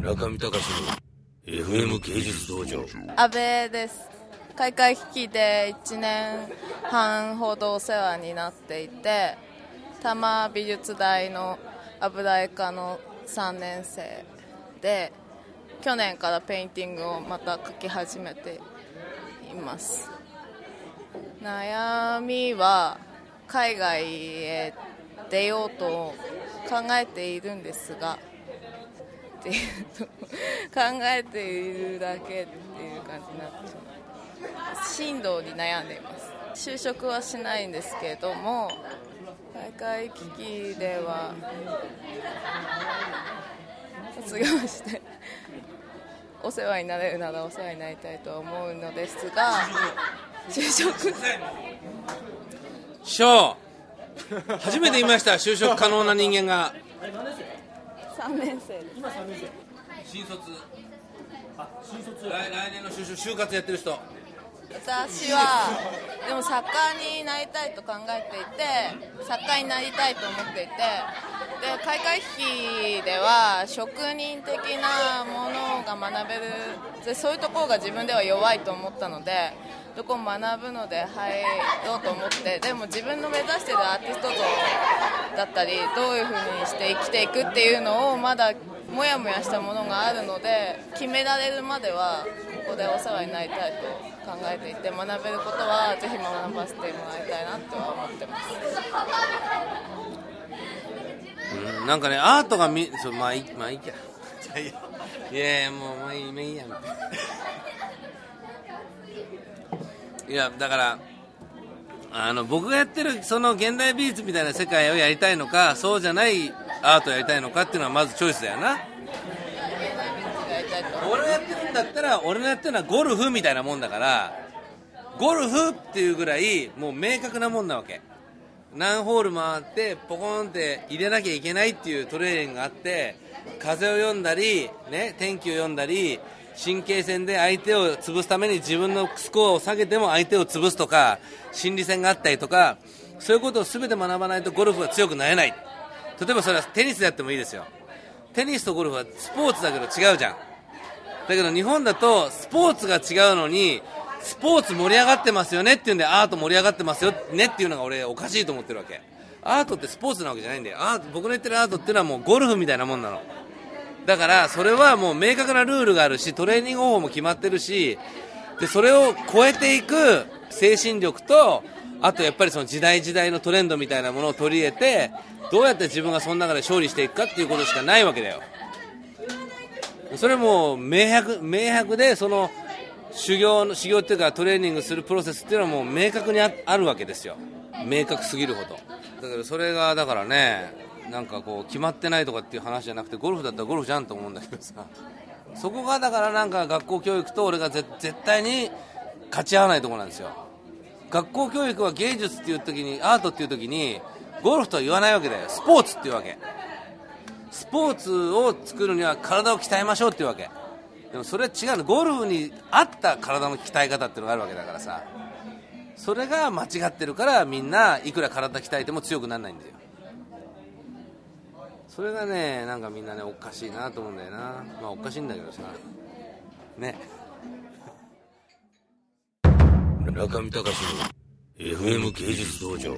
村上隆の FM 芸術道場。阿部です。カイカイキキで1年半ほどお世話になっていて多摩美術大の油絵科の3年生で去年からペインティングをまた描き始めています。悩みは海外へ出ようと考えているんですがっていうと考えているだけっていう感じになってしまう。進路に悩んでいます。就職はしないんですけども大会危機では卒業してお世話になれるならお世話になりたいと思うのですが就職。師 匠初めて見ました。就職可能な人間が。3年生です。新卒。来来年の就職就活やってる人私はでも作家になりたいと考えていて作家になりたいと思っていてで開会式では職人的なものが学べる。でそういうところが自分では弱いと思ったのでどこも学ぶので入ろうと思って。でも自分の目指しているアーティスト像だったりどういうふうにして生きていくっていうのをまだもやもやしたものがあるので決められるまではここでお世話になりたいと考えていて学べることはぜひ学ばせてもらいたいなとは思ってます。うんなんかねアートがみそまあいいまあいいや。いやもうまあいいまあいいやみたいないやだからあの僕がやってるその現代美術みたいな世界をやりたいのかそうじゃないアートやりたいのかっていうのはまずチョイスだよな。俺がやってるんだったら俺のやってるのはゴルフみたいなもんだからゴルフっていうぐらいもう明確なもんなわけ。何ホール回ってポコンって入れなきゃいけないっていうトレーニングがあって風を読んだり、ね、天気を読んだり神経戦で相手を潰すために自分のスコアを下げても相手を潰すとか心理戦があったりとかそういうことを全て学ばないとゴルフは強くなれない。例えばそれはテニスでやってもいいですよ。テニスとゴルフはスポーツだけど違うじゃん。だけど日本だとスポーツが違うのにスポーツ盛り上がってますよねっていうんでアート盛り上がってますよねっていうのが俺おかしいと思ってるわけ。アートってスポーツなわけじゃないんだよア僕の言ってるアートっていうのはもうゴルフみたいなもんなの。だからそれはもう明確なルールがあるしトレーニング方法も決まってるしでそれを超えていく精神力とあとやっぱりその時代時代のトレンドみたいなものを取り入れてどうやって自分がその中で勝利していくかっていうことしかないわけだよ。それも明白明白でその修行の修行っていうかトレーニングするプロセスっていうのはもう明確にああるわけですよ。明確すぎるほど。だからそれがだからねなんかこう決まってないとかっていう話じゃなくてゴルフだったらゴルフじゃんと思うんだけどさ。そこがだからなんか学校教育と俺が絶対に勝ち合わないところなんですよ。学校教育は芸術っていう時にアートっていう時にゴルフとは言わないわけだよ。スポーツっていうわけ。スポーツを作るには体を鍛えましょうっていうわけ。でもそれは違うの。ゴルフに合った体の鍛え方っていうのがあるわけだからさ。それが間違ってるからみんないくら体鍛えても強くならないんだよ。それがねなんかみんなねおかしいなと思うんだよな。まあおかしいんだけどさ。ね。中見隆の FM 芸術道場。